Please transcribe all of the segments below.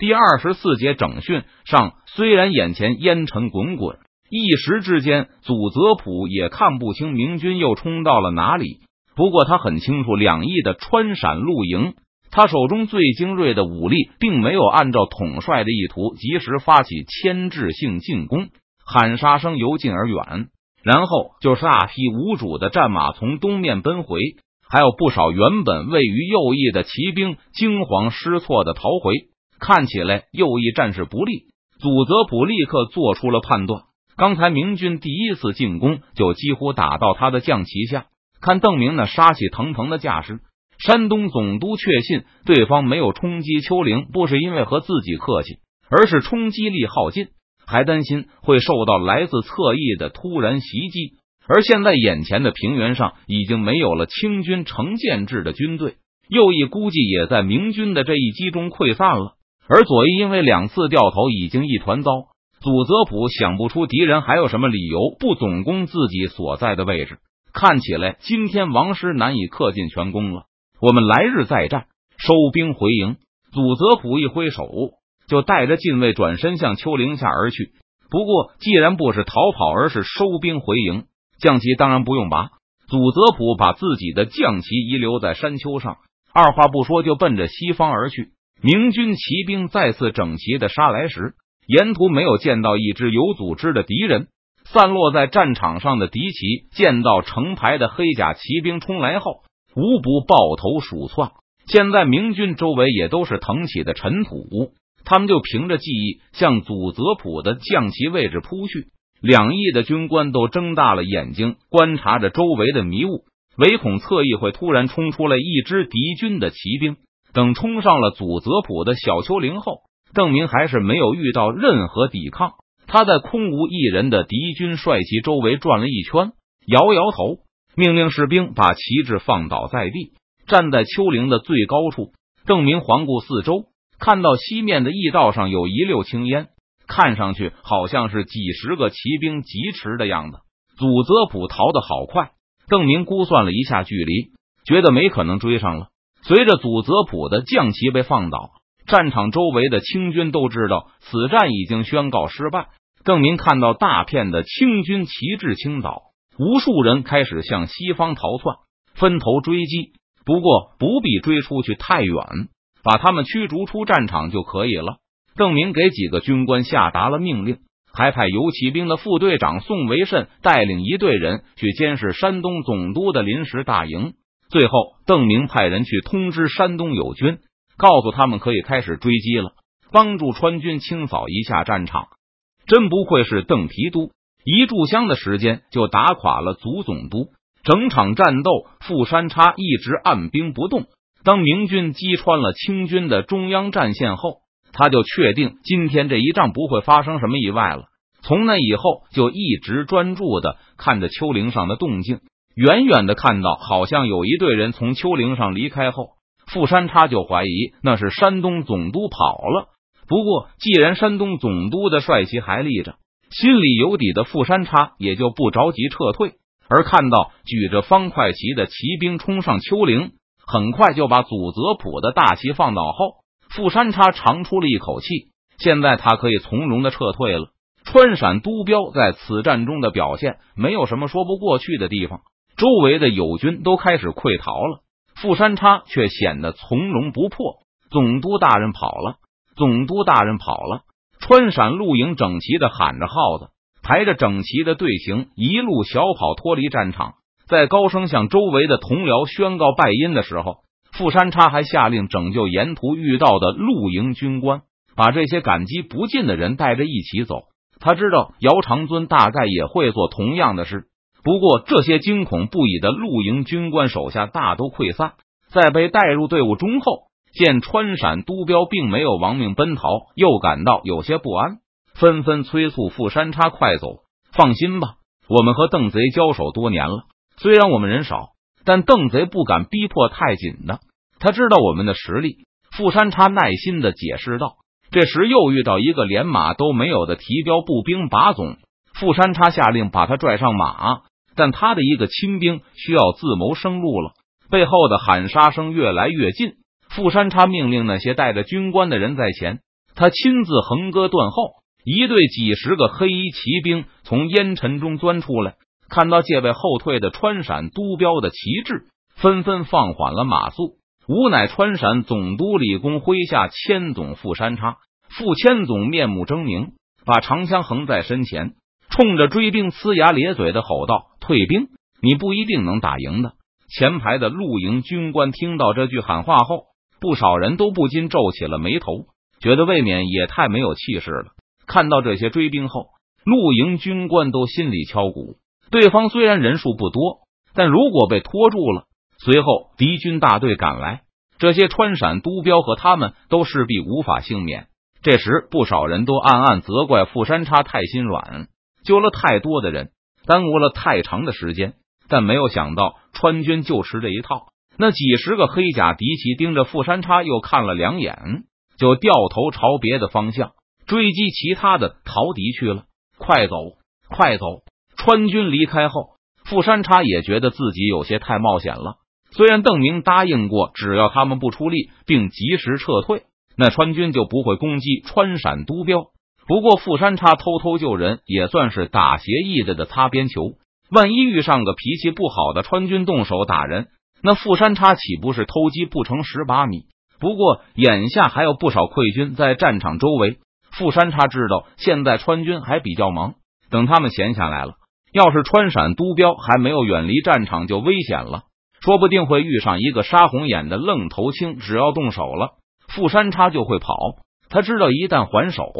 第二十四节整训上，虽然眼前烟尘滚滚，一时之间祖泽普也看不清明军又冲到了哪里。不过他很清楚，两翼的穿闪露营，他手中最精锐的武力，并没有按照统帅的意图及时发起牵制性进攻。喊杀声由近而远，然后就是大批无主的战马从东面奔回，还有不少原本位于右翼的骑兵惊慌失措的逃回。看起来右翼战事不利，祖泽普立刻做出了判断。刚才明军第一次进攻就几乎打到他的将旗下，看邓明那杀气腾腾的架势，山东总督确信对方没有冲击丘陵，不是因为和自己客气，而是冲击力耗尽，还担心会受到来自侧翼的突然袭击。而现在眼前的平原上已经没有了清军成建制的军队，右翼估计也在明军的这一击中溃散了。而左翼因为两次掉头已经一团糟，祖泽普想不出敌人还有什么理由不总攻自己所在的位置。看起来今天王师难以克尽全功了，我们来日再战，收兵回营。祖泽普一挥手，就带着禁卫转身向丘陵下而去。不过，既然不是逃跑，而是收兵回营，将旗当然不用拔。祖泽普把自己的将旗遗留在山丘上，二话不说就奔着西方而去。明军骑兵再次整齐的杀来时，沿途没有见到一支有组织的敌人。散落在战场上的敌骑见到成排的黑甲骑兵冲来后，无不抱头鼠窜。现在明军周围也都是腾起的尘土，他们就凭着记忆向祖泽普的将旗位置扑去。两翼的军官都睁大了眼睛观察着周围的迷雾，唯恐侧翼会突然冲出来一支敌军的骑兵。等冲上了祖泽普的小丘陵后，邓明还是没有遇到任何抵抗。他在空无一人的敌军帅旗周围转了一圈，摇摇头，命令士兵把旗帜放倒在地，站在丘陵的最高处。邓明环顾四周，看到西面的驿道上有一溜青烟，看上去好像是几十个骑兵疾驰的样子。祖泽普逃得好快，邓明估算了一下距离，觉得没可能追上了。随着祖泽普的将旗被放倒，战场周围的清军都知道此战已经宣告失败。邓明看到大片的清军旗帜倾倒，无数人开始向西方逃窜，分头追击。不过不必追出去太远，把他们驱逐出战场就可以了。邓明给几个军官下达了命令，还派游骑兵的副队长宋维慎带领一队人去监视山东总督的临时大营。最后，邓明派人去通知山东友军，告诉他们可以开始追击了，帮助川军清扫一下战场。真不愧是邓提督，一炷香的时间就打垮了祖总督。整场战斗，富山叉一直按兵不动。当明军击穿了清军的中央战线后，他就确定今天这一仗不会发生什么意外了。从那以后，就一直专注的看着丘陵上的动静。远远的看到，好像有一队人从丘陵上离开后，富山叉就怀疑那是山东总督跑了。不过，既然山东总督的帅旗还立着，心里有底的富山叉也就不着急撤退。而看到举着方块旗的骑兵冲上丘陵，很快就把祖泽普的大旗放倒后，富山叉长出了一口气。现在他可以从容的撤退了。川陕督标在此战中的表现，没有什么说不过去的地方。周围的友军都开始溃逃了，富山叉却显得从容不迫。总督大人跑了，总督大人跑了。川陕露营整齐的喊着号子，排着整齐的队形，一路小跑脱离战场。在高声向周围的同僚宣告败因的时候，富山叉还下令拯救沿途遇到的露营军官，把这些感激不尽的人带着一起走。他知道姚长尊大概也会做同样的事。不过，这些惊恐不已的露营军官手下大都溃散，在被带入队伍中后，见川陕督标并没有亡命奔逃，又感到有些不安，纷纷催促富山叉快走。放心吧，我们和邓贼交手多年了，虽然我们人少，但邓贼不敢逼迫太紧的。他知道我们的实力。富山叉耐心的解释道。这时又遇到一个连马都没有的提标步兵把总，富山叉下令把他拽上马。但他的一个亲兵需要自谋生路了，背后的喊杀声越来越近。富山叉命令那些带着军官的人在前，他亲自横戈断后，一队几十个黑衣骑兵从烟尘中钻出来，看到戒备后退的川陕督标的旗帜，纷纷放缓了马速。吾乃川陕总督李公麾下千总傅山叉。傅千总面目狰狞，把长枪横在身前，冲着追兵呲牙咧嘴的吼道：“退兵！你不一定能打赢的。”前排的陆营军官听到这句喊话后，不少人都不禁皱起了眉头，觉得未免也太没有气势了。看到这些追兵后，陆营军官都心里敲鼓。对方虽然人数不多，但如果被拖住了，随后敌军大队赶来，这些川陕督标和他们都势必无法幸免。这时，不少人都暗暗责怪富山叉太心软，救了太多的人，耽误了太长的时间。但没有想到，川军就吃这一套。那几十个黑甲敌骑盯着富山叉，又看了两眼，就掉头朝别的方向追击其他的逃敌去了。快走，快走！川军离开后，富山叉也觉得自己有些太冒险了。虽然邓明答应过，只要他们不出力，并及时撤退。那川军就不会攻击川陕督标。不过富山叉偷偷救人，也算是打协议的的擦边球。万一遇上个脾气不好的川军动手打人，那富山叉岂不是偷鸡不成蚀把米？不过眼下还有不少溃军在战场周围。富山叉知道现在川军还比较忙，等他们闲下来了，要是川陕督标还没有远离战场，就危险了，说不定会遇上一个杀红眼的愣头青。只要动手了。富山叉就会跑，他知道一旦还手，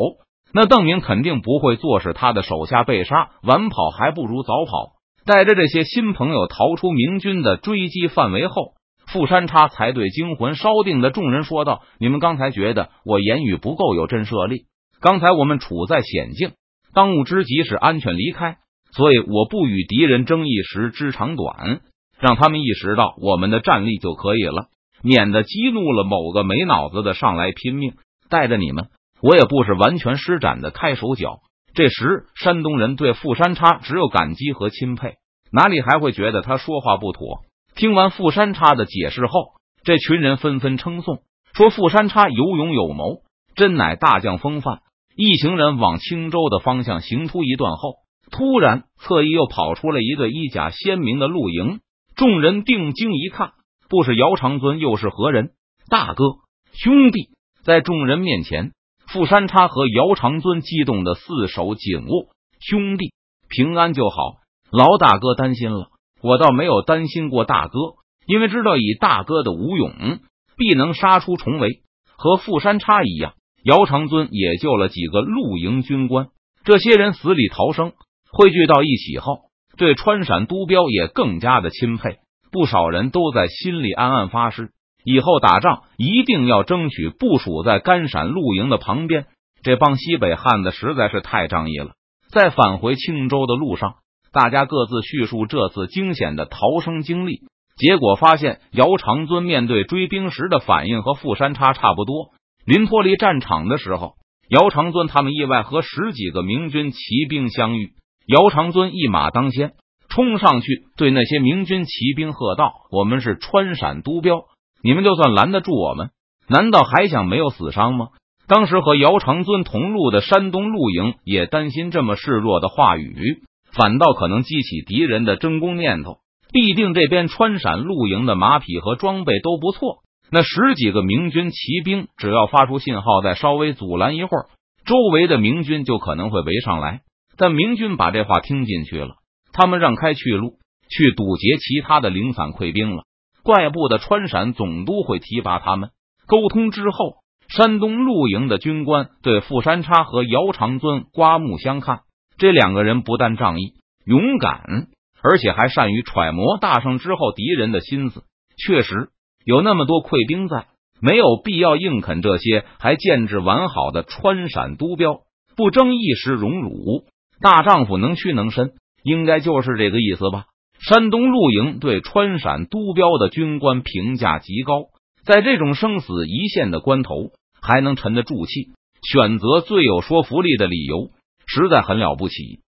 那邓明肯定不会坐视他的手下被杀，晚跑还不如早跑。带着这些新朋友逃出明军的追击范围后，富山叉才对惊魂稍定的众人说道：“你们刚才觉得我言语不够有震慑力？刚才我们处在险境，当务之急是安全离开，所以我不与敌人争一时之长短，让他们意识到我们的战力就可以了。”免得激怒了某个没脑子的上来拼命带着你们，我也不是完全施展的开手脚。这时，山东人对富山叉只有感激和钦佩，哪里还会觉得他说话不妥？听完富山叉的解释后，这群人纷纷称颂，说富山叉有勇有谋，真乃大将风范。一行人往青州的方向行出一段后，突然侧翼又跑出了一个衣甲鲜明的陆营，众人定睛一看。不是姚长尊又是何人？大哥，兄弟，在众人面前，富山叉和姚长尊激动的四手紧握。兄弟平安就好，劳大哥担心了。我倒没有担心过大哥，因为知道以大哥的武勇，必能杀出重围。和富山叉一样，姚长尊也救了几个露营军官。这些人死里逃生，汇聚到一起后，对川陕督标也更加的钦佩。不少人都在心里暗暗发誓，以后打仗一定要争取部署在甘陕露营的旁边。这帮西北汉子实在是太仗义了。在返回青州的路上，大家各自叙述这次惊险的逃生经历，结果发现姚长尊面对追兵时的反应和富山叉差不多。临脱离战场的时候，姚长尊他们意外和十几个明军骑兵相遇，姚长尊一马当先。冲上去对那些明军骑兵喝道：“我们是川陕督标，你们就算拦得住我们，难道还想没有死伤吗？”当时和姚长尊同路的山东陆营也担心这么示弱的话语，反倒可能激起敌人的争功念头。必定这边川陕陆营的马匹和装备都不错，那十几个明军骑兵只要发出信号，再稍微阻拦一会儿，周围的明军就可能会围上来。但明军把这话听进去了。他们让开去路，去堵截其他的零散溃兵了。怪不得川陕总督会提拔他们。沟通之后，山东陆营的军官对富山叉和姚长尊刮目相看。这两个人不但仗义、勇敢，而且还善于揣摩大胜之后敌人的心思。确实有那么多溃兵在，没有必要硬啃这些还建制完好的川陕督标，不争一时荣辱。大丈夫能屈能伸。应该就是这个意思吧。山东陆营对川陕督标的军官评价极高，在这种生死一线的关头还能沉得住气，选择最有说服力的理由，实在很了不起。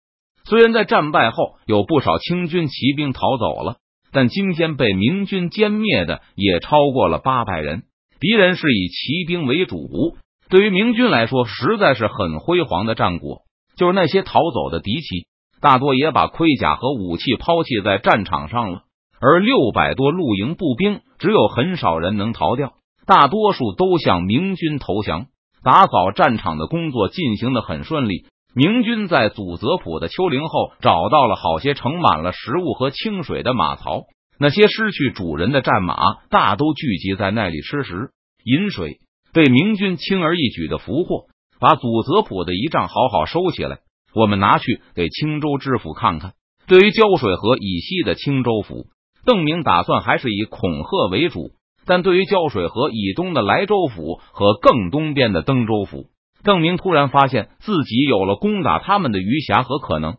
虽然在战败后有不少清军骑兵逃走了，但今天被明军歼灭的也超过了八百人。敌人是以骑兵为主，对于明军来说，实在是很辉煌的战果。就是那些逃走的敌骑，大多也把盔甲和武器抛弃在战场上了。而六百多露营步兵，只有很少人能逃掉，大多数都向明军投降。打扫战场的工作进行的很顺利。明军在祖泽普的丘陵后找到了好些盛满了食物和清水的马槽，那些失去主人的战马大都聚集在那里吃食饮水，被明军轻而易举的俘获。把祖泽普的仪仗好好收起来，我们拿去给青州知府看看。对于胶水河以西的青州府。邓明打算还是以恐吓为主，但对于胶水河以东的莱州府和更东边的登州府，邓明突然发现自己有了攻打他们的余暇和可能。